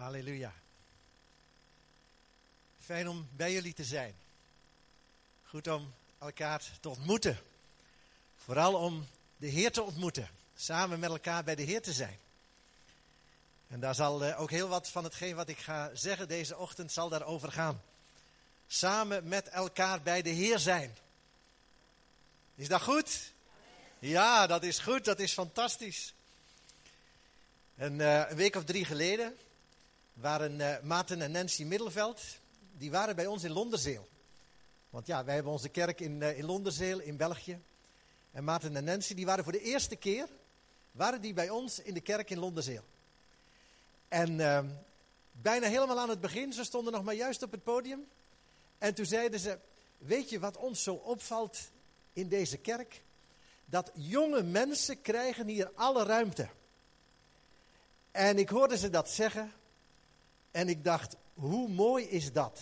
Halleluja. Fijn om bij jullie te zijn. Goed om elkaar te ontmoeten. Vooral om de Heer te ontmoeten. Samen met elkaar bij de Heer te zijn. En daar zal eh, ook heel wat van hetgeen wat ik ga zeggen deze ochtend zal daarover gaan. Samen met elkaar bij de Heer zijn. Is dat goed? Ja, dat is goed. Dat is fantastisch. En, uh, een week of drie geleden waren uh, Maarten en Nancy Middelveld, die waren bij ons in Londerzeel. Want ja, wij hebben onze kerk in, uh, in Londerzeel in België. En Maarten en Nancy, die waren voor de eerste keer, waren die bij ons in de kerk in Londerzeel. En uh, bijna helemaal aan het begin, ze stonden nog maar juist op het podium. En toen zeiden ze, weet je wat ons zo opvalt in deze kerk? Dat jonge mensen krijgen hier alle ruimte. En ik hoorde ze dat zeggen. En ik dacht, hoe mooi is dat?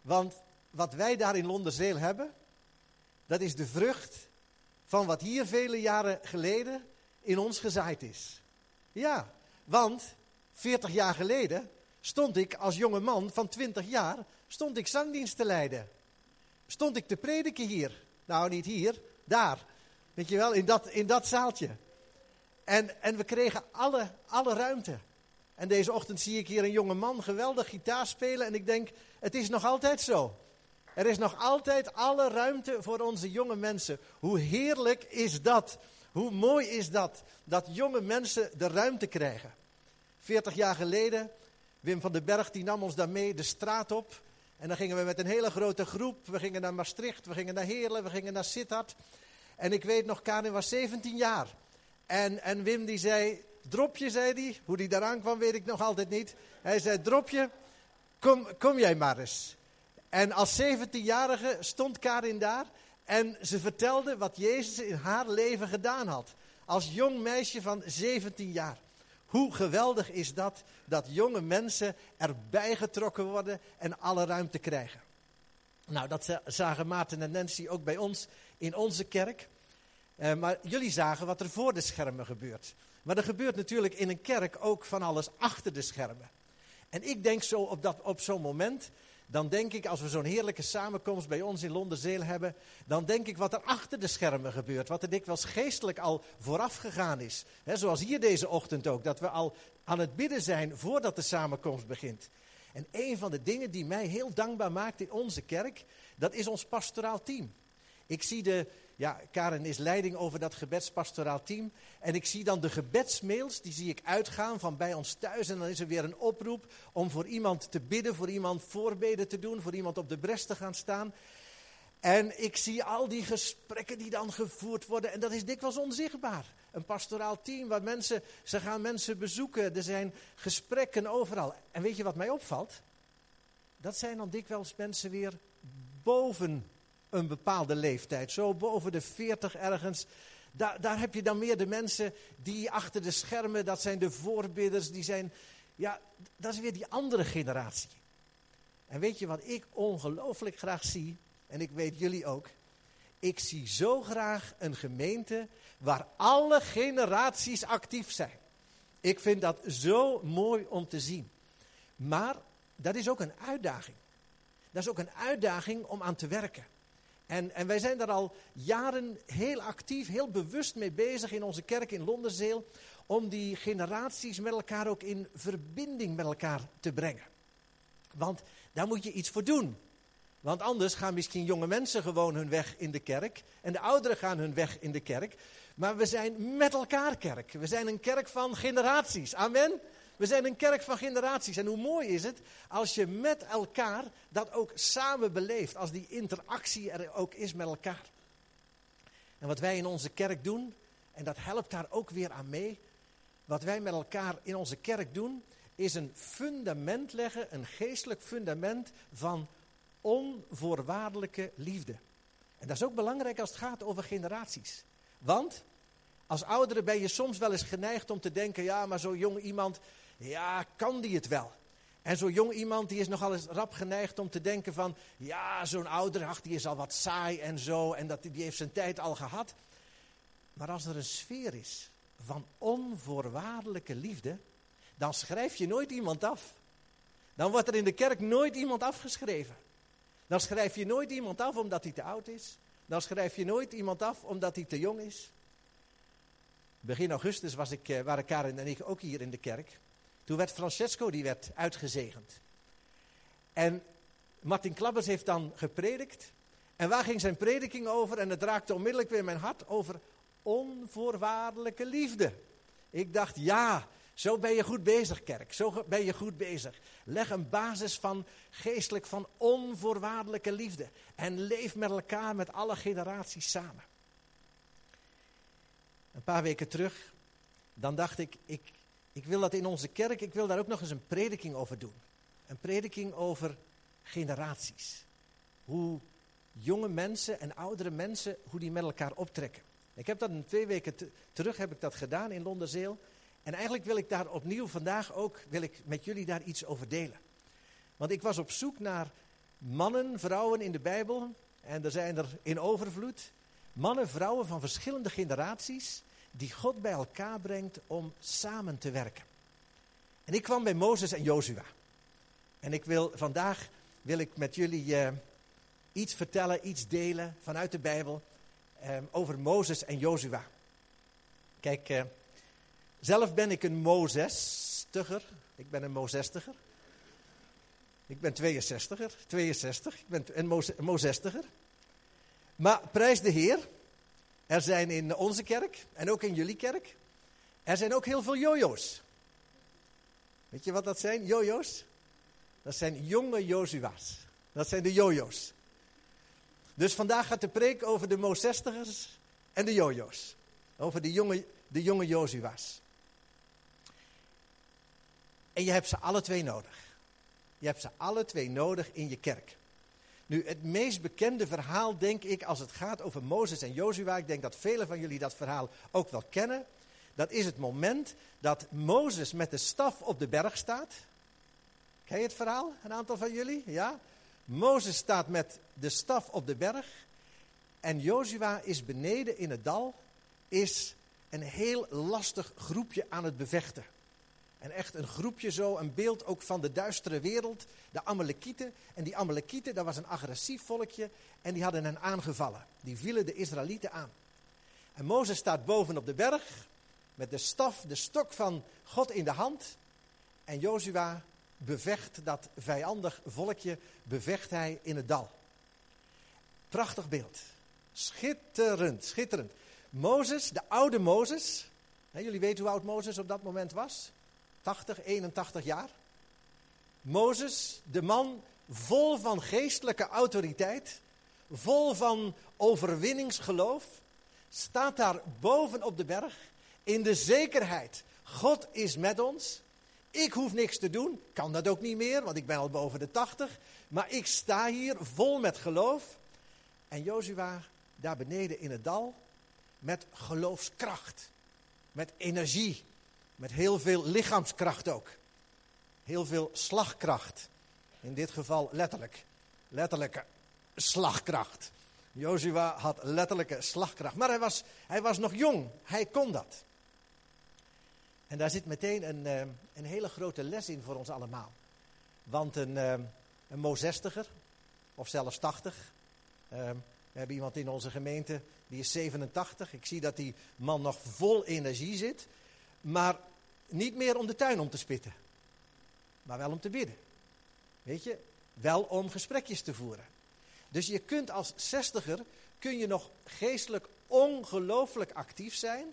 Want wat wij daar in Londerzeel hebben, dat is de vrucht van wat hier vele jaren geleden in ons gezaaid is. Ja, want 40 jaar geleden stond ik als jonge man van 20 jaar, stond ik zangdienst te leiden. Stond ik te prediken hier. Nou, niet hier, daar. Weet je wel, in dat, in dat zaaltje. En, en we kregen alle, alle ruimte. En deze ochtend zie ik hier een jonge man geweldig gitaar spelen. En ik denk, het is nog altijd zo. Er is nog altijd alle ruimte voor onze jonge mensen. Hoe heerlijk is dat? Hoe mooi is dat? Dat jonge mensen de ruimte krijgen. 40 jaar geleden, Wim van den Berg die nam ons daarmee de straat op. En dan gingen we met een hele grote groep. We gingen naar Maastricht, we gingen naar Heerlen, we gingen naar Sittard. En ik weet nog, Karin was 17 jaar. En, en Wim die zei, Dropje, zei hij. Hoe die daaraan kwam, weet ik nog altijd niet. Hij zei, Dropje, kom, kom jij maar eens. En als 17-jarige stond Karin daar en ze vertelde wat Jezus in haar leven gedaan had. Als jong meisje van 17 jaar. Hoe geweldig is dat, dat jonge mensen erbij getrokken worden en alle ruimte krijgen. Nou, dat zagen Maarten en Nancy ook bij ons in onze kerk. Uh, maar jullie zagen wat er voor de schermen gebeurt. Maar er gebeurt natuurlijk in een kerk ook van alles achter de schermen. En ik denk zo op, dat, op zo'n moment, dan denk ik als we zo'n heerlijke samenkomst bij ons in Londerzeel hebben, dan denk ik wat er achter de schermen gebeurt. Wat er dikwijls geestelijk al vooraf gegaan is. Zoals hier deze ochtend ook, dat we al aan het bidden zijn voordat de samenkomst begint. En een van de dingen die mij heel dankbaar maakt in onze kerk, dat is ons pastoraal team. Ik zie de, ja, Karen is leiding over dat gebedspastoraal team. En ik zie dan de gebedsmails, die zie ik uitgaan van bij ons thuis. En dan is er weer een oproep om voor iemand te bidden, voor iemand voorbeden te doen, voor iemand op de bres te gaan staan. En ik zie al die gesprekken die dan gevoerd worden. En dat is dikwijls onzichtbaar. Een pastoraal team waar mensen, ze gaan mensen bezoeken. Er zijn gesprekken overal. En weet je wat mij opvalt? Dat zijn dan dikwijls mensen weer boven een bepaalde leeftijd, zo boven de 40 ergens. Daar, daar heb je dan meer de mensen die achter de schermen, dat zijn de voorbidders, die zijn, ja, dat is weer die andere generatie. En weet je wat ik ongelooflijk graag zie, en ik weet jullie ook, ik zie zo graag een gemeente waar alle generaties actief zijn. Ik vind dat zo mooi om te zien. Maar dat is ook een uitdaging. Dat is ook een uitdaging om aan te werken. En, en wij zijn daar al jaren heel actief, heel bewust mee bezig in onze kerk in Londenzeel. Om die generaties met elkaar ook in verbinding met elkaar te brengen. Want daar moet je iets voor doen. Want anders gaan misschien jonge mensen gewoon hun weg in de kerk. En de ouderen gaan hun weg in de kerk. Maar we zijn met elkaar kerk. We zijn een kerk van generaties. Amen. We zijn een kerk van generaties. En hoe mooi is het als je met elkaar dat ook samen beleeft. Als die interactie er ook is met elkaar. En wat wij in onze kerk doen, en dat helpt daar ook weer aan mee. Wat wij met elkaar in onze kerk doen, is een fundament leggen, een geestelijk fundament van onvoorwaardelijke liefde. En dat is ook belangrijk als het gaat over generaties. Want als ouderen ben je soms wel eens geneigd om te denken: ja, maar zo jong iemand, ja, kan die het wel? En zo'n jong iemand die is nogal eens rap geneigd om te denken van, ja, zo'n ouder, die is al wat saai en zo, en dat, die heeft zijn tijd al gehad. Maar als er een sfeer is van onvoorwaardelijke liefde, dan schrijf je nooit iemand af. Dan wordt er in de kerk nooit iemand afgeschreven. Dan schrijf je nooit iemand af omdat hij te oud is. Dan schrijf je nooit iemand af omdat hij te jong is. Begin augustus was ik, eh, waren Karin en ik ook hier in de kerk. Toen werd Francesco die werd uitgezegend. En Martin Klabbers heeft dan gepredikt. En waar ging zijn prediking over? En het raakte onmiddellijk weer mijn hart over onvoorwaardelijke liefde. Ik dacht, ja, zo ben je goed bezig, kerk. Zo ben je goed bezig. Leg een basis van geestelijk, van onvoorwaardelijke liefde. En leef met elkaar, met alle generaties samen. Een paar weken terug, dan dacht ik, ik, ik wil dat in onze kerk, ik wil daar ook nog eens een prediking over doen. Een prediking over generaties. Hoe jonge mensen en oudere mensen, hoe die met elkaar optrekken. Ik heb dat twee weken terug heb ik dat gedaan in Londerzeel. En eigenlijk wil ik daar opnieuw vandaag ook, wil ik met jullie daar iets over delen. Want ik was op zoek naar mannen, vrouwen in de Bijbel. En er zijn er in overvloed. Mannen, vrouwen van verschillende generaties. Die God bij elkaar brengt om samen te werken. En ik kwam bij Mozes en Jozua. En ik wil vandaag wil ik met jullie uh, iets vertellen, iets delen vanuit de Bijbel. Uh, over Mozes en Jozua. Kijk, uh, zelf ben ik een Mozestiger. Ik ben een Mozestiger. Ik ben 62er, 62. Ik ben een Mozestiger. Maar prijs de Heer. Er zijn in onze kerk en ook in jullie kerk. Er zijn ook heel veel jojo's. Weet je wat dat zijn? Jojo's? Dat zijn jonge Jozua's. Dat zijn de jojo's. Dus vandaag gaat de preek over de Mozestigers en de jojo's. Over de jonge, de jonge Jozua's. En je hebt ze alle twee nodig. Je hebt ze alle twee nodig in je kerk. Nu, het meest bekende verhaal, denk ik, als het gaat over Mozes en Jozua, ik denk dat velen van jullie dat verhaal ook wel kennen. Dat is het moment dat Mozes met de staf op de berg staat. Ken je het verhaal? Een aantal van jullie? Ja? Mozes staat met de staf op de berg. En Jozua is beneden in het dal. Is een heel lastig groepje aan het bevechten. En echt een groepje zo, een beeld ook van de duistere wereld, de Amalekieten. En die Amalekieten, dat was een agressief volkje en die hadden hen aangevallen. Die vielen de Israëlieten aan. En Mozes staat boven op de berg met de staf, de stok van God in de hand. En Jozua bevecht dat vijandig volkje, bevecht hij in het dal. Prachtig beeld. Schitterend, schitterend. Mozes, de oude Mozes. Jullie weten hoe oud Mozes op dat moment was? 80, 81 jaar. Mozes, de man vol van geestelijke autoriteit, vol van overwinningsgeloof, staat daar boven op de berg in de zekerheid: God is met ons. Ik hoef niks te doen, kan dat ook niet meer, want ik ben al boven de 80. Maar ik sta hier vol met geloof. En Jozua daar beneden in het dal met geloofskracht, met energie, met heel veel lichaamskracht ook. Heel veel slagkracht. In dit geval letterlijk. Letterlijke slagkracht. Jozua had letterlijke slagkracht. Maar hij was, hij was nog jong. Hij kon dat. En daar zit meteen een, eh, een hele grote les in voor ons allemaal. Want een, eh, een Mozestiger, of zelfs 80. Eh, we hebben iemand in onze gemeente, die is 87. Ik zie dat die man nog vol energie zit. Maar niet meer om de tuin om te spitten, maar wel om te bidden. Weet je, wel om gesprekjes te voeren. Dus je kunt als zestiger, kun je nog geestelijk ongelooflijk actief zijn,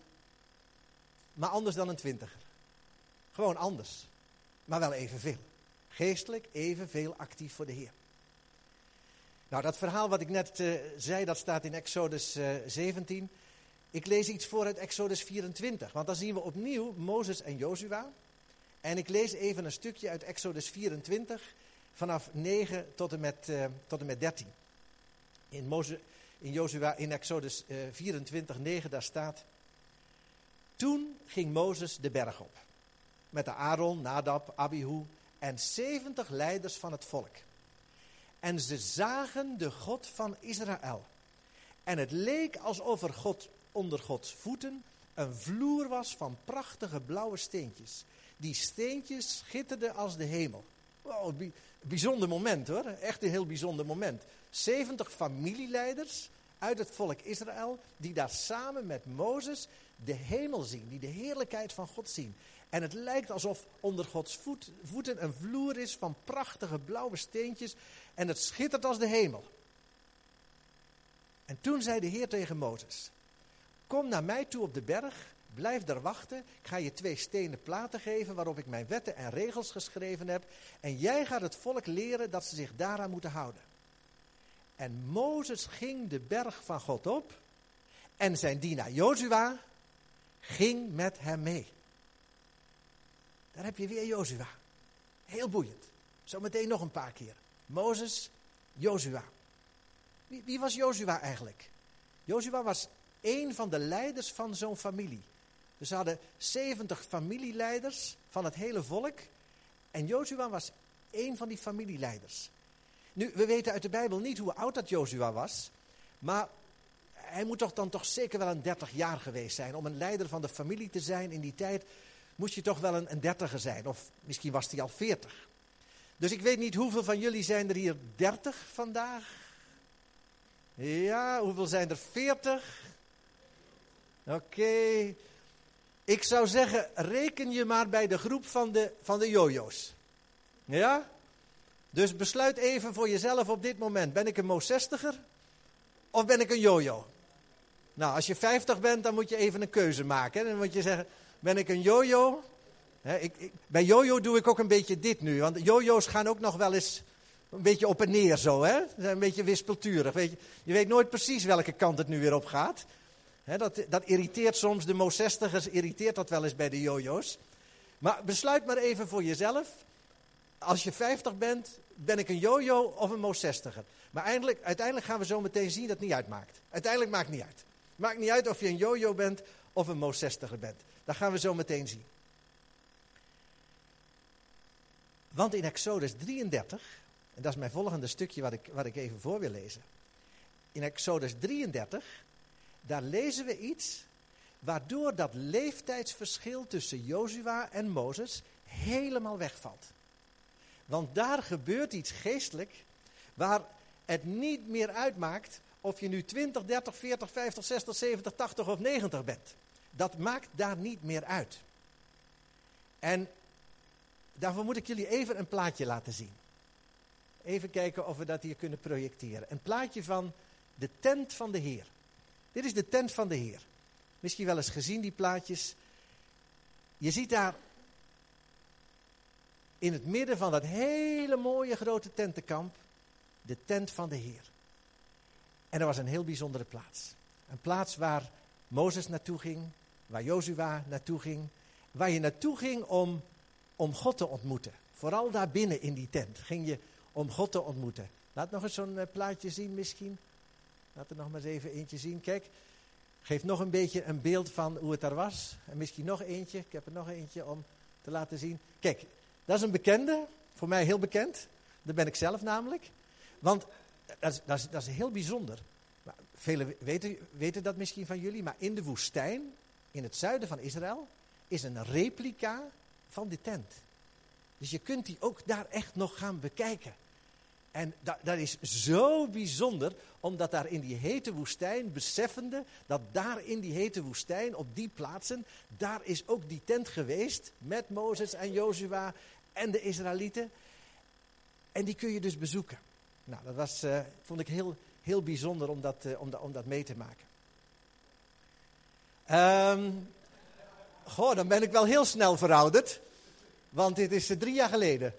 maar anders dan een twintiger. Gewoon anders, maar wel evenveel. Geestelijk evenveel actief voor de Heer. Nou, dat verhaal wat ik net uh, zei, dat staat in Exodus uh, eh, 17. Ik lees iets voor uit Exodus 24, want dan zien we opnieuw Mozes en Jozua. En ik lees even een stukje uit Exodus 24, vanaf 9 tot en met, uh, tot en met 13. In, Mozes, in Jozua, in Exodus uh, 24, 9, daar staat... Toen ging Mozes de berg op, met de Aaron, Nadab, Abihu en 70 leiders van het volk. En ze zagen de God van Israël. En het leek alsof er God onder Gods voeten een vloer was van prachtige blauwe steentjes, Die steentjes schitterden als de hemel. Bijzonder moment hoor. Echt een heel bijzonder moment. 70 familieleiders uit het volk Israël, die daar samen met Mozes de hemel zien, die de heerlijkheid van God zien. En het lijkt alsof onder Gods voeten een vloer is van prachtige blauwe steentjes en het schittert als de hemel. En toen zei de Heer tegen Mozes: Kom naar mij toe op de berg, blijf daar wachten. Ik ga je twee stenen platen geven waarop ik mijn wetten en regels geschreven heb. En jij gaat het volk leren dat ze zich daaraan moeten houden. En Mozes ging de berg van God op en zijn dienaar Jozua ging met hem mee. Daar heb je weer Jozua. Heel boeiend. Zometeen nog een paar keer. Mozes, Jozua. Wie, wie was Jozua eigenlijk? Jozua was een van de leiders van zo'n familie. Dus ze hadden 70 familieleiders van het hele volk. En Jozua was een van die familieleiders. Nu, we weten uit de Bijbel niet hoe oud dat Jozua was. Maar hij moet toch dan toch zeker wel een 30 jaar geweest zijn. Om een leider van de familie te zijn in die tijd moest je toch wel een, een dertiger zijn. Of misschien was hij al 40. Dus ik weet niet hoeveel van jullie zijn er hier 30 vandaag. Ja, hoeveel zijn er 40? Oké. Ik zou zeggen, reken je maar bij de groep van de, van de jojo's. Ja? Dus besluit even voor jezelf op dit moment. Ben ik een Mo 60er of ben ik een jojo? Nou, als je 50 bent, dan moet je even een keuze maken. Dan moet je zeggen, ben ik een jojo? ik, ik, bij jojo doe ik ook een beetje dit nu. Want jojo's gaan ook nog wel eens een beetje op en neer zo. Hè? Ze zijn een beetje wispelturig. Weet je, je weet nooit precies welke kant het nu weer op gaat. Dat, dat irriteert soms, de Mo 60ers irriteert dat wel eens bij de jojo's. Maar besluit maar even voor jezelf. Als je 50 bent, ben ik een jojo of een Mo 60er? Maar eindelijk, uiteindelijk gaan we zo meteen zien dat het niet uitmaakt. Uiteindelijk maakt het niet uit. Maakt niet uit of je een jojo bent of een Mo 60er bent. Dat gaan we zo meteen zien. Want in Exodus 33, en dat is mijn volgende stukje wat ik, wat ik even voor wil lezen. In Exodus 33, daar lezen we iets waardoor dat leeftijdsverschil tussen Jozua en Mozes helemaal wegvalt. Want daar gebeurt iets geestelijk waar het niet meer uitmaakt of je nu 20, 30, 40, 50, 60, 70, 80 of 90 bent. Dat maakt daar niet meer uit. En daarvoor moet ik jullie even een plaatje laten zien. Even kijken of we dat hier kunnen projecteren. Een plaatje van de tent van de Heer. Dit is de tent van de Heer. Misschien wel eens gezien die plaatjes. Je ziet daar in het midden van dat hele mooie grote tentenkamp de tent van de Heer. En dat was een heel bijzondere plaats. Een plaats waar Mozes naartoe ging, waar Jozua naartoe ging, waar je naartoe ging om, om God te ontmoeten. Vooral daar binnen in die tent ging je om God te ontmoeten. Laat nog eens zo'n eh, plaatje zien misschien. Laat er nog maar eens even eentje zien. Kijk, geef nog een beetje een beeld van hoe het daar was. En misschien nog eentje. Ik heb er nog eentje om te laten zien. Kijk, dat is een bekende. Voor mij heel bekend. Dat ben ik zelf namelijk. Want dat is, dat is, dat is heel bijzonder. Velen weten, weten dat misschien van jullie. Maar in de woestijn, in het zuiden van Israël, is een replica van de tent. Dus je kunt die ook daar echt nog gaan bekijken. En dat, dat, is zo bijzonder, omdat daar in die hete woestijn, beseffende dat daar in die hete woestijn, op die plaatsen, daar is ook die tent geweest met Mozes en Jozua en de Israëlieten. En die kun je dus bezoeken. Nou, dat was, uh, vond ik heel, heel bijzonder om dat, uh, om, om dat mee te maken. Um, goh, dan ben ik wel heel snel verouderd. Want dit is uh, drie jaar geleden.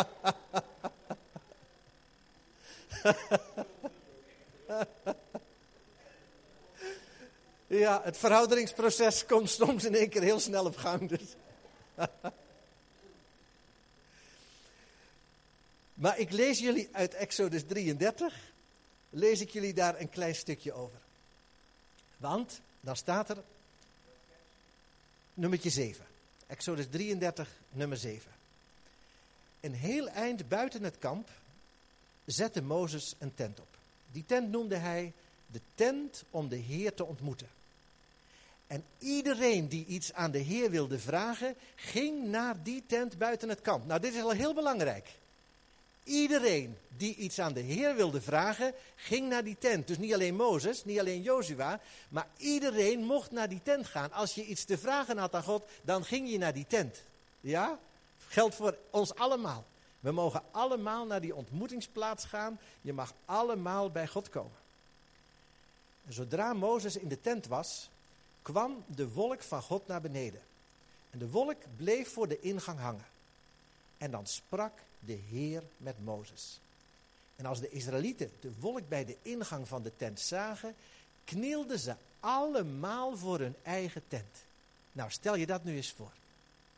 ja, het verouderingsproces komt soms in één keer heel snel op gang. Dus. maar ik lees jullie uit Exodus 33, lees ik jullie daar een klein stukje over. Want, dan staat er, nummertje 7. Exodus 33, nummer 7. Een heel eind buiten het kamp zette Mozes een tent op. Die tent noemde hij de tent om de Heer te ontmoeten. En iedereen die iets aan de Heer wilde vragen, ging naar die tent buiten het kamp. Nou, dit is al heel belangrijk. Iedereen die iets aan de Heer wilde vragen, ging naar die tent. Dus niet alleen Mozes, niet alleen Jozua, maar iedereen mocht naar die tent gaan. Als je iets te vragen had aan God, dan ging je naar die tent. Ja? Geldt voor ons allemaal. We mogen allemaal naar die ontmoetingsplaats gaan. Je mag allemaal bij God komen. En zodra Mozes in de tent was, kwam de wolk van God naar beneden. En de wolk bleef voor de ingang hangen. En dan sprak de Heer met Mozes. En als de Israëlieten de wolk bij de ingang van de tent zagen, knielden ze allemaal voor hun eigen tent. Nou, stel je dat nu eens voor.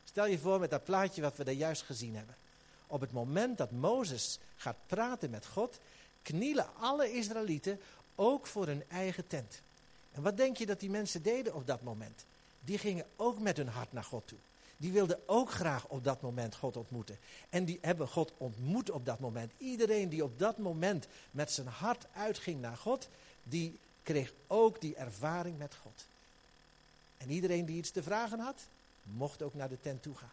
Stel je voor met dat plaatje wat we daar juist gezien hebben. Op het moment dat Mozes gaat praten met God, knielen alle Israëlieten ook voor hun eigen tent. En wat denk je dat die mensen deden op dat moment? Die gingen ook met hun hart naar God toe. Die wilden ook graag op dat moment God ontmoeten. En die hebben God ontmoet op dat moment. Iedereen die op dat moment met zijn hart uitging naar God, die kreeg ook die ervaring met God. En iedereen die iets te vragen had, mocht ook naar de tent toe gaan.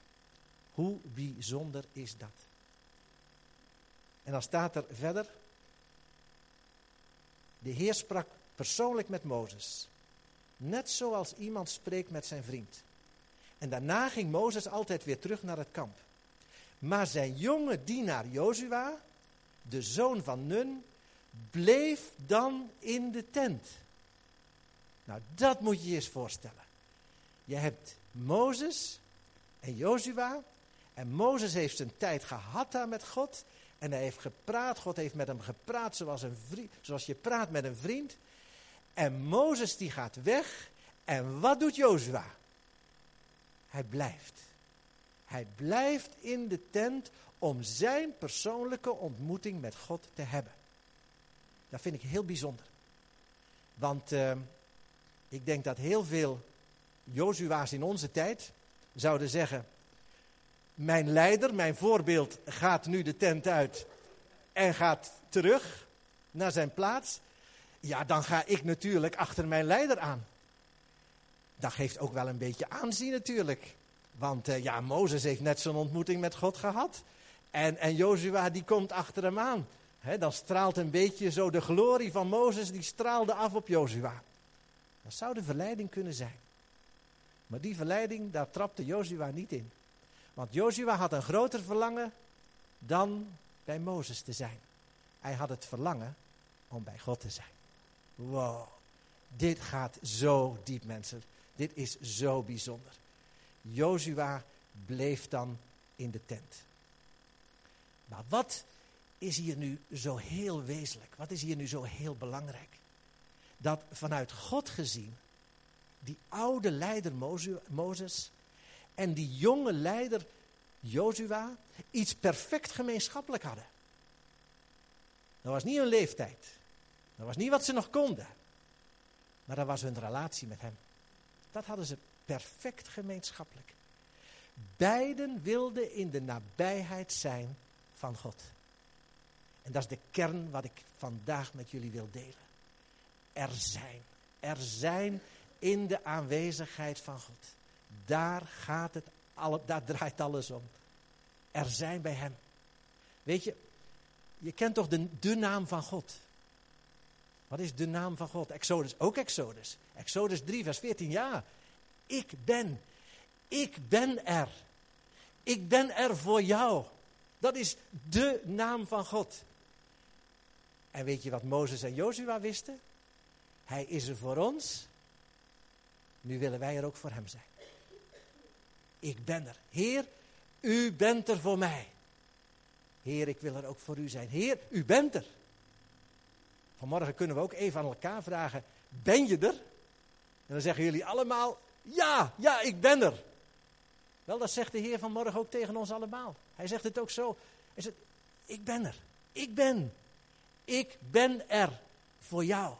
Hoe bijzonder is dat? En dan staat er verder. De Heer sprak persoonlijk met Mozes. Net zoals iemand spreekt met zijn vriend. En daarna ging Mozes altijd weer terug naar het kamp. Maar zijn jonge dienaar Jozua, de zoon van Nun, bleef dan in de tent. Nou, dat moet je je eens voorstellen. Je hebt Mozes en Jozua. En Mozes heeft zijn tijd gehad daar met God. En hij heeft gepraat. God heeft met hem gepraat zoals, een vriend, zoals je praat met een vriend. En Mozes die gaat weg. En wat doet Jozua? Hij blijft. Hij blijft in de tent om zijn persoonlijke ontmoeting met God te hebben. Dat vind ik heel bijzonder. Want uh, ik denk dat heel veel Jozua's in onze tijd zouden zeggen: Mijn leider, mijn voorbeeld gaat nu de tent uit en gaat terug naar zijn plaats. Ja, dan ga ik natuurlijk achter mijn leider aan. Dat geeft ook wel een beetje aanzien natuurlijk. Want uh, ja, Mozes heeft net zo'n ontmoeting met God gehad. En, en Jozua die komt achter hem aan. He, dan straalt een beetje zo de glorie van Mozes, die straalde af op Jozua. Dat zou de verleiding kunnen zijn. Maar die verleiding, daar trapte Jozua niet in. Want Jozua had een groter verlangen dan bij Mozes te zijn. Hij had het verlangen om bij God te zijn. Wow, dit gaat zo diep mensen. Dit is zo bijzonder. Jozua bleef dan in de tent. Maar wat is hier nu zo heel wezenlijk? Wat is hier nu zo heel belangrijk? Dat vanuit God gezien, die oude leider Mozes en die jonge leider Jozua iets perfect gemeenschappelijk hadden. Dat was niet hun leeftijd. Dat was niet wat ze nog konden. Maar dat was hun relatie met hem. Dat hadden ze perfect gemeenschappelijk. Beiden wilden in de nabijheid zijn van God. En dat is de kern wat ik vandaag met jullie wil delen. Er zijn. Er zijn in de aanwezigheid van God. Daar gaat het, daar draait alles om. Er zijn bij Hem. Weet je, je kent toch de, de naam van God? Wat is de naam van God? Exodus, ook Exodus. Exodus 3, vers 14, ja. Ik ben. Ik ben er. Ik ben er voor jou. Dat is de naam van God. En weet je wat Mozes en Jozua wisten? Hij is er voor ons. Nu willen wij er ook voor hem zijn. Ik ben er. Heer, u bent er voor mij. Heer, ik wil er ook voor u zijn. Heer, u bent er. Vanmorgen kunnen we ook even aan elkaar vragen: Ben je er? En dan zeggen jullie allemaal: Ja, ja, ik ben er. Wel, dat zegt de Heer vanmorgen ook tegen ons allemaal. Hij zegt het ook zo. Hij zegt: Ik ben er. Ik ben. Ik ben er voor jou.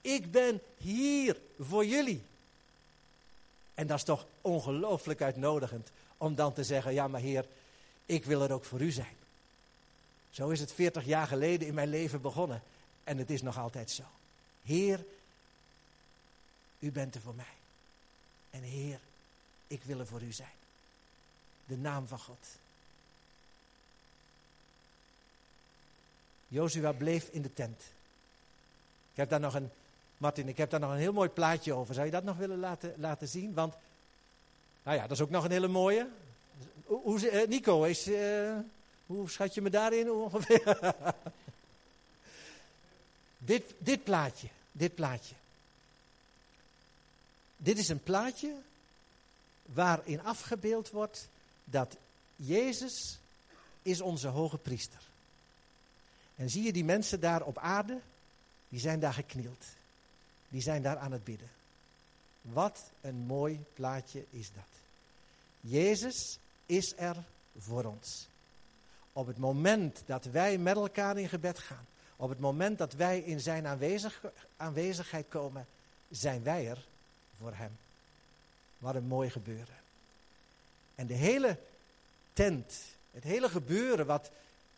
Ik ben hier voor jullie. En dat is toch ongelooflijk uitnodigend om dan te zeggen: Ja, maar Heer, ik wil er ook voor u zijn. Zo is het 40 jaar geleden in mijn leven begonnen. En het is nog altijd zo. Heer, u bent er voor mij. En Heer, ik wil er voor u zijn. De naam van God. Jozua bleef in de tent. Ik heb daar nog een, Martin, ik heb daar nog een heel mooi plaatje over. Zou je dat nog willen laten, laten zien? Want, nou ja, dat is ook nog een hele mooie. Hoe, uh, Nico, is, uh, hoe schat je me daarin ongeveer? dit, dit plaatje, dit plaatje. Dit is een plaatje waarin afgebeeld wordt dat Jezus is onze hoge priester. En zie je die mensen daar op aarde, die zijn daar geknield. Die zijn daar aan het bidden. Wat een mooi plaatje is dat. Jezus is er voor ons. Op het moment dat wij met elkaar in gebed gaan, op het moment dat wij in zijn aanwezig, aanwezigheid komen, zijn wij er voor hem. Wat een mooi gebeuren. En de hele tent, het hele gebeuren wat,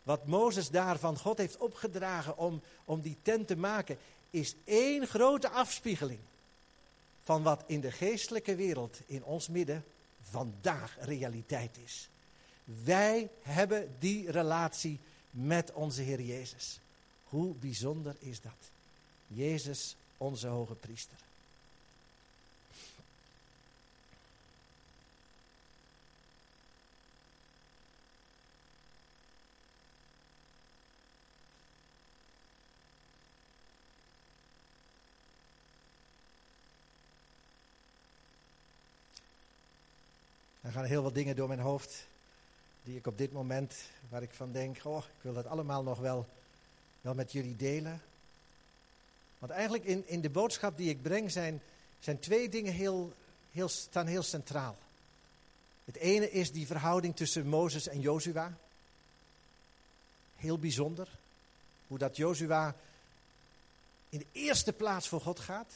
wat Mozes daar van God heeft opgedragen om, om die tent te maken, is één grote afspiegeling van wat in de geestelijke wereld in ons midden vandaag realiteit is. Wij hebben die relatie met onze Heer Jezus. Hoe bijzonder is dat? Jezus, onze hoge priester. Er gaan heel wat dingen door mijn hoofd die ik op dit moment, waar ik van denk, oh, ik wil dat allemaal nog wel, wel met jullie delen. Want eigenlijk in, in de boodschap die ik breng zijn, zijn twee dingen heel, heel, staan heel centraal. Het ene is die verhouding tussen Mozes en Jozua. Heel bijzonder. Hoe dat Jozua in de eerste plaats voor God gaat.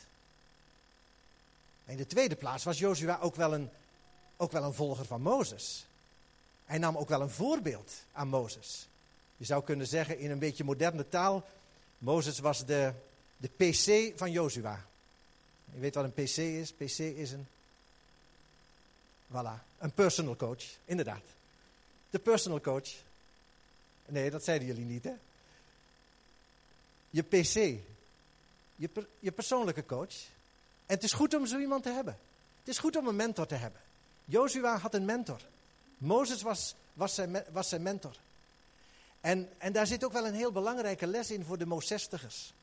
En in de tweede plaats was Jozua ook wel een ook wel een volger van Mozes. Hij nam ook wel een voorbeeld aan Mozes. Je zou kunnen zeggen in een beetje moderne taal, Mozes was de, de PC van Jozua. Je weet wat een PC is? PC is een, voilà, een personal coach, inderdaad. De personal coach. Nee, dat zeiden jullie niet, hè? Je PC, je, je persoonlijke coach. En het is goed om zo iemand te hebben. Het is goed om een mentor te hebben. Jozua had een mentor. Mozes was, was, zijn, was zijn mentor. En, en daar zit ook wel een heel belangrijke les in voor de Mozestigers.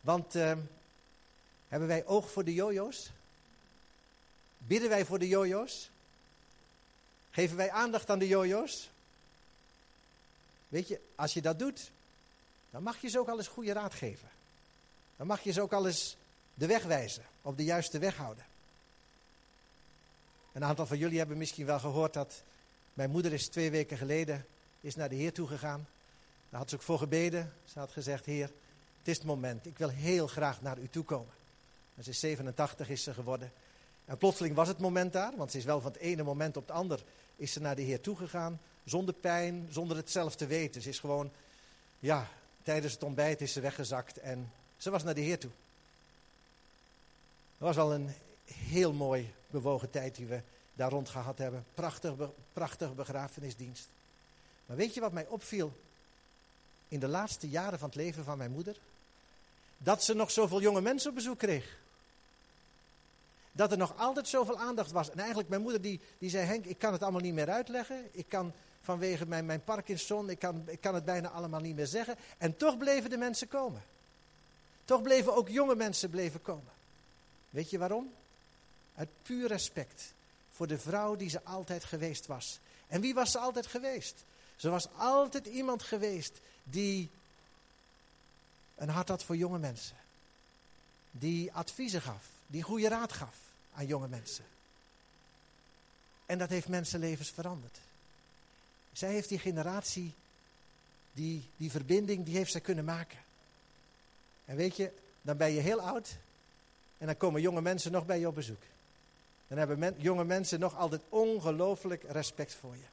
Want uh, hebben wij oog voor de jojo's? Bidden wij voor de jojo's? Geven wij aandacht aan de jojo's? Weet je, als je dat doet, dan mag je ze ook al eens goede raad geven. Dan mag je ze ook al eens de weg wijzen, op de juiste weg houden. Een aantal van jullie hebben misschien wel gehoord dat mijn moeder is twee weken geleden is naar de Heer toegegaan. Daar had ze ook voor gebeden. Ze had gezegd, Heer, het is het moment. Ik wil heel graag naar u toe komen. En ze is 87 is ze geworden. En plotseling was het moment daar, want ze is wel van het ene moment op het ander is ze naar de Heer toegegaan. Zonder pijn, zonder het zelf te weten. Ze is gewoon, ja, tijdens het ontbijt is ze weggezakt en ze was naar de Heer toe. Dat was wel een heel mooi bewogen tijd die we daar rond gehad hebben. Prachtig, prachtige begrafenisdienst. Maar weet je wat mij opviel in de laatste jaren van het leven van mijn moeder? Dat ze nog zoveel jonge mensen op bezoek kreeg. Dat er nog altijd zoveel aandacht was. En eigenlijk mijn moeder die, die zei, Henk, ik kan het allemaal niet meer uitleggen. Ik kan vanwege mijn, mijn Parkinson, ik kan, ik kan het bijna allemaal niet meer zeggen. En toch bleven de mensen komen. Toch bleven ook jonge mensen bleven komen. Weet je waarom? Uit puur respect voor de vrouw die ze altijd geweest was. En wie was ze altijd geweest? Ze was altijd iemand geweest die een hart had voor jonge mensen. Die adviezen gaf, die goede raad gaf aan jonge mensen. En dat heeft mensenlevens veranderd. Zij heeft die generatie, die, die verbinding, die heeft zij kunnen maken. En weet je, dan ben je heel oud en dan komen jonge mensen nog bij je op bezoek. Dan hebben jonge mensen nog altijd ongelooflijk respect voor je.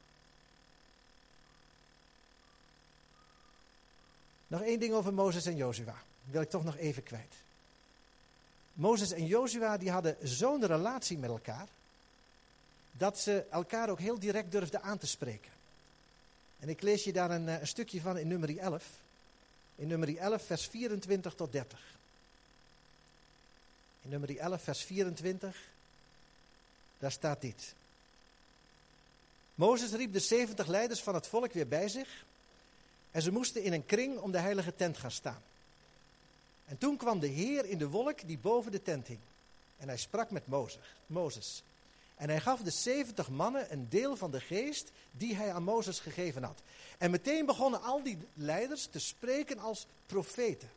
Nog één ding over Mozes en Jozua. Wil ik toch nog even kwijt. Mozes en Jozua die hadden zo'n relatie met elkaar, dat ze elkaar ook heel direct durfden aan te spreken. En ik lees je daar een, eh, een stukje van in nummer 11. In nummer 11, vers 24 tot 30. In nummer 11, vers 24, daar staat dit. Mozes riep de 70 leiders van het volk weer bij zich. En ze moesten in een kring om de heilige tent gaan staan. En toen kwam de Heer in de wolk die boven de tent hing. En hij sprak met Mozes. En hij gaf de 70 mannen een deel van de geest die hij aan Mozes gegeven had. En meteen begonnen al die leiders te spreken als profeten.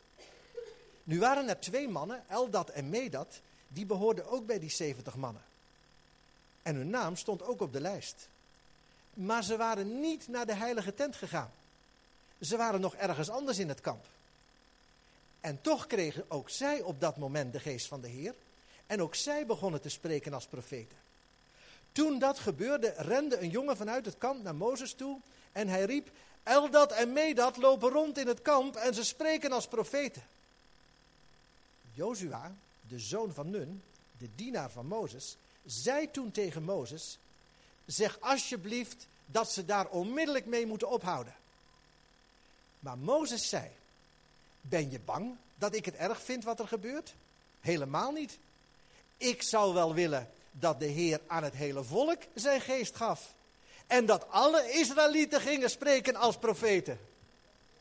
Nu waren er twee mannen, Eldad en Medad, die behoorden ook bij die 70 mannen. En hun naam stond ook op de lijst. Maar ze waren niet naar de heilige tent gegaan. Ze waren nog ergens anders in het kamp. En toch kregen ook zij op dat moment de geest van de Heer. En ook zij begonnen te spreken als profeten. Toen dat gebeurde, rende een jongen vanuit het kamp naar Mozes toe. En hij riep: Eldad en Medad lopen rond in het kamp en ze spreken als profeten. Jozua, de zoon van Nun, de dienaar van Mozes, zei toen tegen Mozes: Zeg alsjeblieft dat ze daar onmiddellijk mee moeten ophouden. Maar Mozes zei: Ben je bang dat ik het erg vind wat er gebeurt? Helemaal niet. Ik zou wel willen dat de Heer aan het hele volk zijn geest gaf. En dat alle Israëlieten gingen spreken als profeten.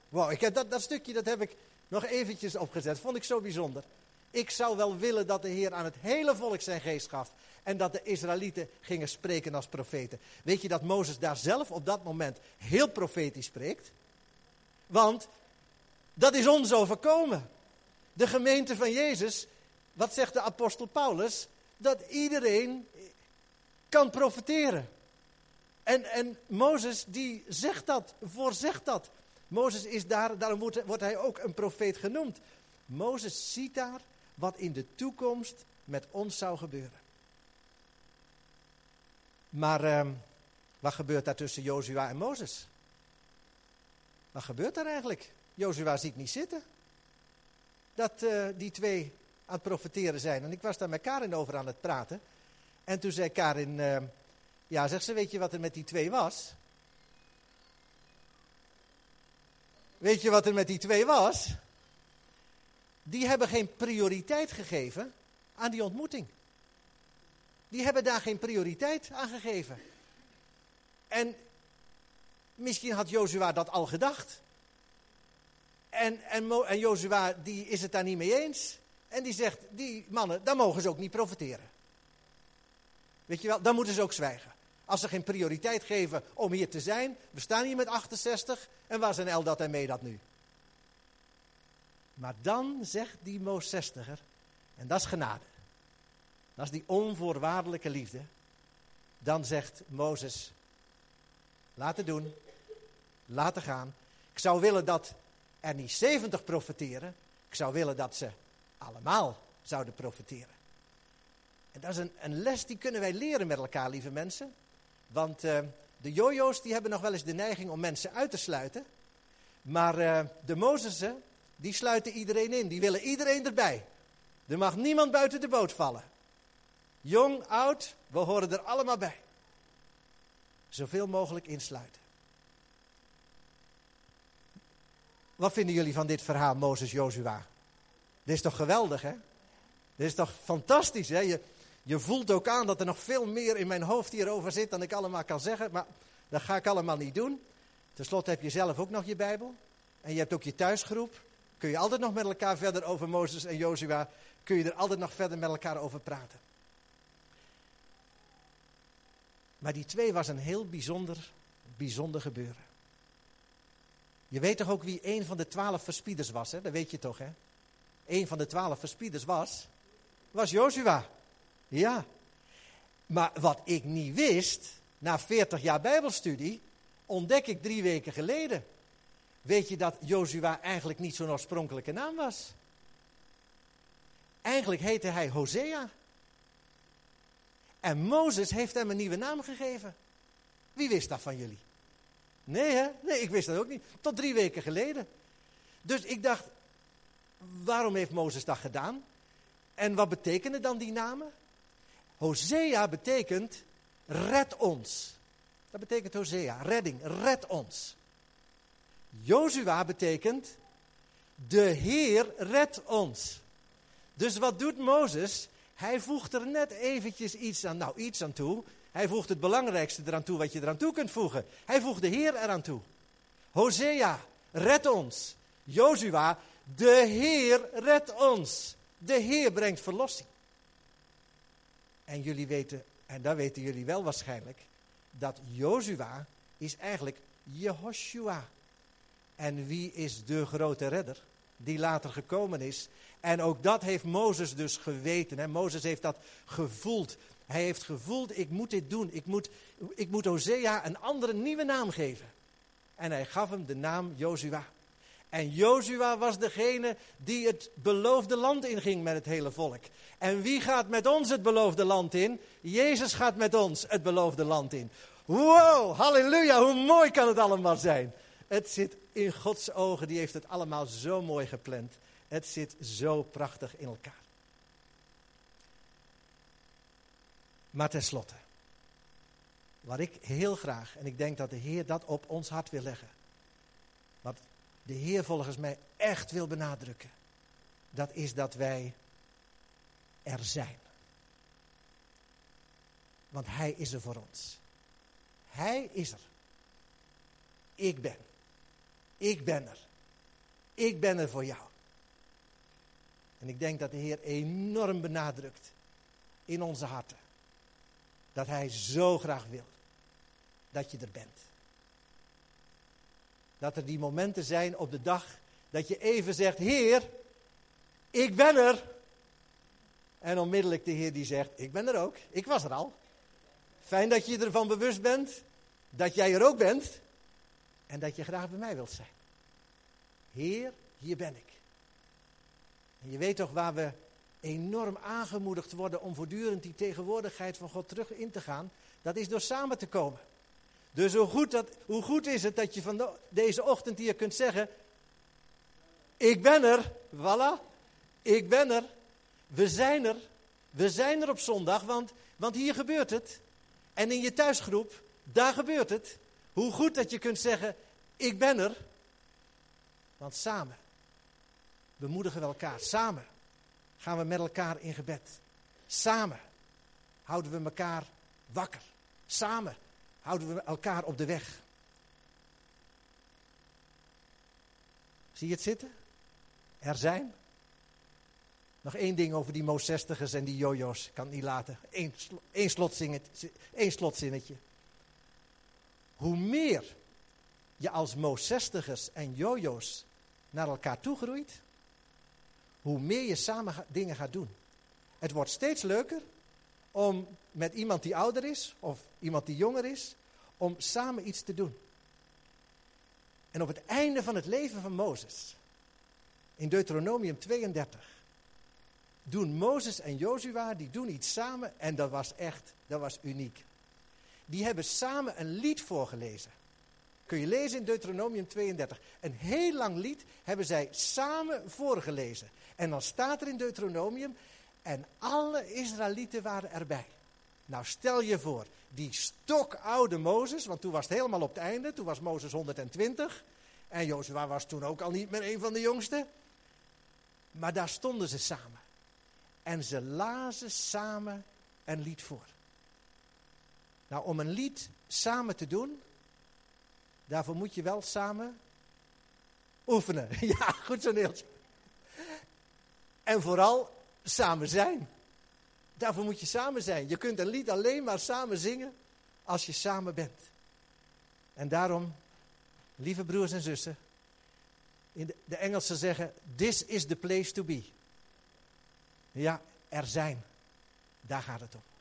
Wow, ik heb dat, dat stukje dat heb ik nog eventjes opgezet. Vond ik zo bijzonder. Ik zou wel willen dat de Heer aan het hele volk zijn geest gaf. En dat de Israëlieten gingen spreken als profeten. Weet je dat Mozes daar zelf op dat moment heel profetisch spreekt? Want dat is ons overkomen. De gemeente van Jezus, wat zegt de apostel Paulus? Dat iedereen kan profeteren. En, en Mozes die zegt dat, voorzegt dat. Mozes is daar, daarom wordt, wordt hij ook een profeet genoemd. Mozes ziet daar wat in de toekomst met ons zou gebeuren. Maar uh, wat gebeurt daar tussen Jozua en Mozes? Wat gebeurt daar eigenlijk? Jozua ziet niet zitten. Dat uh, die twee aan het profiteren zijn. En ik was daar met Karin over aan het praten. En toen zei Karin, uh, ja zegt ze, weet je wat er met die twee was? Weet je wat er met die twee was? Die hebben geen prioriteit gegeven aan die ontmoeting. Die hebben daar geen prioriteit aan gegeven. En misschien had Jozua dat al gedacht. En, en, en Jozua die is het daar niet mee eens. En die zegt, die mannen, daar mogen ze ook niet profiteren. Weet je wel, dan moeten ze ook zwijgen. Als ze geen prioriteit geven om hier te zijn. We staan hier met 68 en waar zijn Eldat en Medat nu? Maar dan zegt die Moos 60er, en dat is genade. Dat is die onvoorwaardelijke liefde. Dan zegt Mozes, laat het doen, laten gaan. Ik zou willen dat er niet 70 profiteren. Ik zou willen dat ze allemaal zouden profiteren. En dat is een, een les die kunnen wij leren met elkaar, lieve mensen. Want uh, de jojo's die hebben nog wel eens de neiging om mensen uit te sluiten. Maar uh, de Mozessen, die sluiten iedereen in. Die willen iedereen erbij. Er mag niemand buiten de boot vallen. Jong, oud, we horen er allemaal bij. Zoveel mogelijk insluiten. Wat vinden jullie van dit verhaal, Mozes Jozua? Dit is toch geweldig, hè? Dit is toch fantastisch, hè? Je, je voelt ook aan dat er nog veel meer in mijn hoofd hierover zit dan ik allemaal kan zeggen. Maar dat ga ik allemaal niet doen. Ten slotte heb je zelf ook nog je Bijbel. En je hebt ook je thuisgroep. Kun je altijd nog met elkaar verder over Mozes en Jozua. Kun je er altijd nog verder met elkaar over praten. Maar die twee was een heel bijzonder, bijzonder gebeuren. Je weet toch ook wie een van de twaalf verspieders was, hè? Dat weet je toch, hè? Een van de twaalf verspieders was, was Joshua. Ja. Maar wat ik niet wist, na 40 jaar bijbelstudie, ontdek ik drie weken geleden. Weet je dat Joshua eigenlijk niet zo'n oorspronkelijke naam was? Eigenlijk heette hij Hosea. En Mozes heeft hem een nieuwe naam gegeven. Wie wist dat van jullie? Nee, hè? Nee, ik wist dat ook niet. Tot drie weken geleden. Dus ik dacht, waarom heeft Mozes dat gedaan? En wat betekenen dan die namen? Hosea betekent red ons. Dat betekent Hosea, redding, red ons. Jozua betekent de Heer red ons. Dus wat doet Mozes? Hij voegt er net eventjes iets aan, nou iets aan toe. Hij voegt het belangrijkste eraan toe wat je eraan toe kunt voegen. Hij voegt de Heer eraan toe. Hosea, red ons. Jozua, de Heer red ons. De Heer brengt verlossing. En jullie weten, en dat weten jullie wel waarschijnlijk, dat Jozua is eigenlijk Jehoshua. En wie is de grote redder die later gekomen is? En ook dat heeft Mozes dus geweten. Hè? Mozes heeft dat gevoeld. Hij heeft gevoeld, ik moet dit doen. Ik moet, ik moet Hosea een andere nieuwe naam geven. En hij gaf hem de naam Jozua. En Jozua was degene die het beloofde land inging met het hele volk. En wie gaat met ons het beloofde land in? Jezus gaat met ons het beloofde land in. Wow, halleluja, hoe mooi kan het allemaal zijn. Het zit in Gods ogen, die heeft het allemaal zo mooi gepland. Het zit zo prachtig in elkaar. Maar tenslotte, wat ik heel graag, en ik denk dat de Heer dat op ons hart wil leggen. Wat de Heer volgens mij echt wil benadrukken. Dat is dat wij er zijn. Want Hij is er voor ons. Hij is er. Ik ben. Ik ben er. Ik ben er voor jou. En ik denk dat de Heer enorm benadrukt in onze harten. Dat Hij zo graag wil dat je er bent. Dat er die momenten zijn op de dag dat je even zegt, Heer, ik ben er. En onmiddellijk de Heer die zegt, ik ben er ook, ik was er al. Fijn dat je ervan bewust bent dat jij er ook bent en dat je graag bij mij wilt zijn. Heer, hier ben ik. En je weet toch waar we enorm aangemoedigd worden om voortdurend die tegenwoordigheid van God terug in te gaan? Dat is door samen te komen. Dus hoe goed, dat, hoe goed is het dat je van deze ochtend hier kunt zeggen: Ik ben er, voilà, ik ben er, we zijn er, we zijn er op zondag, want, want hier gebeurt het. En in je thuisgroep, daar gebeurt het. Hoe goed dat je kunt zeggen: Ik ben er. Want samen bemoedigen we elkaar. Samen gaan we met elkaar in gebed. Samen houden we elkaar wakker. Samen houden we elkaar op de weg. Zie je het zitten? Er zijn. Nog één ding over die Moosestigers en die jojo's. Kan het niet laten. Eén, slotzinnetje. Hoe meer je als Moosestigers en jojo's naar elkaar toe groeit, hoe meer je samen dingen gaat doen. Het wordt steeds leuker om met iemand die ouder is of iemand die jonger is, om samen iets te doen. En op het einde van het leven van Mozes, in Deuteronomium 32, doen Mozes en Jozua, die doen iets samen en dat was echt, dat was uniek. Die hebben samen een lied voorgelezen. Kun je lezen in Deuteronomium 32. Een heel lang lied hebben zij samen voorgelezen. En dan staat er in Deuteronomium, en alle Israëlieten waren erbij. Nou stel je voor, die stokoude Mozes, want toen was het helemaal op het einde, toen was Mozes 120. En Jozua was toen ook al niet meer een van de jongsten. Maar daar stonden ze samen. En ze lazen samen een lied voor. Nou, om een lied samen te doen, daarvoor moet je wel samen oefenen. Ja, goed zo Niels. En vooral samen zijn. Daarvoor moet je samen zijn. Je kunt een lied alleen maar samen zingen als je samen bent. En daarom, lieve broers en zussen, in de, de Engelsen zeggen, this is the place to be. Ja, er zijn. Daar gaat het om.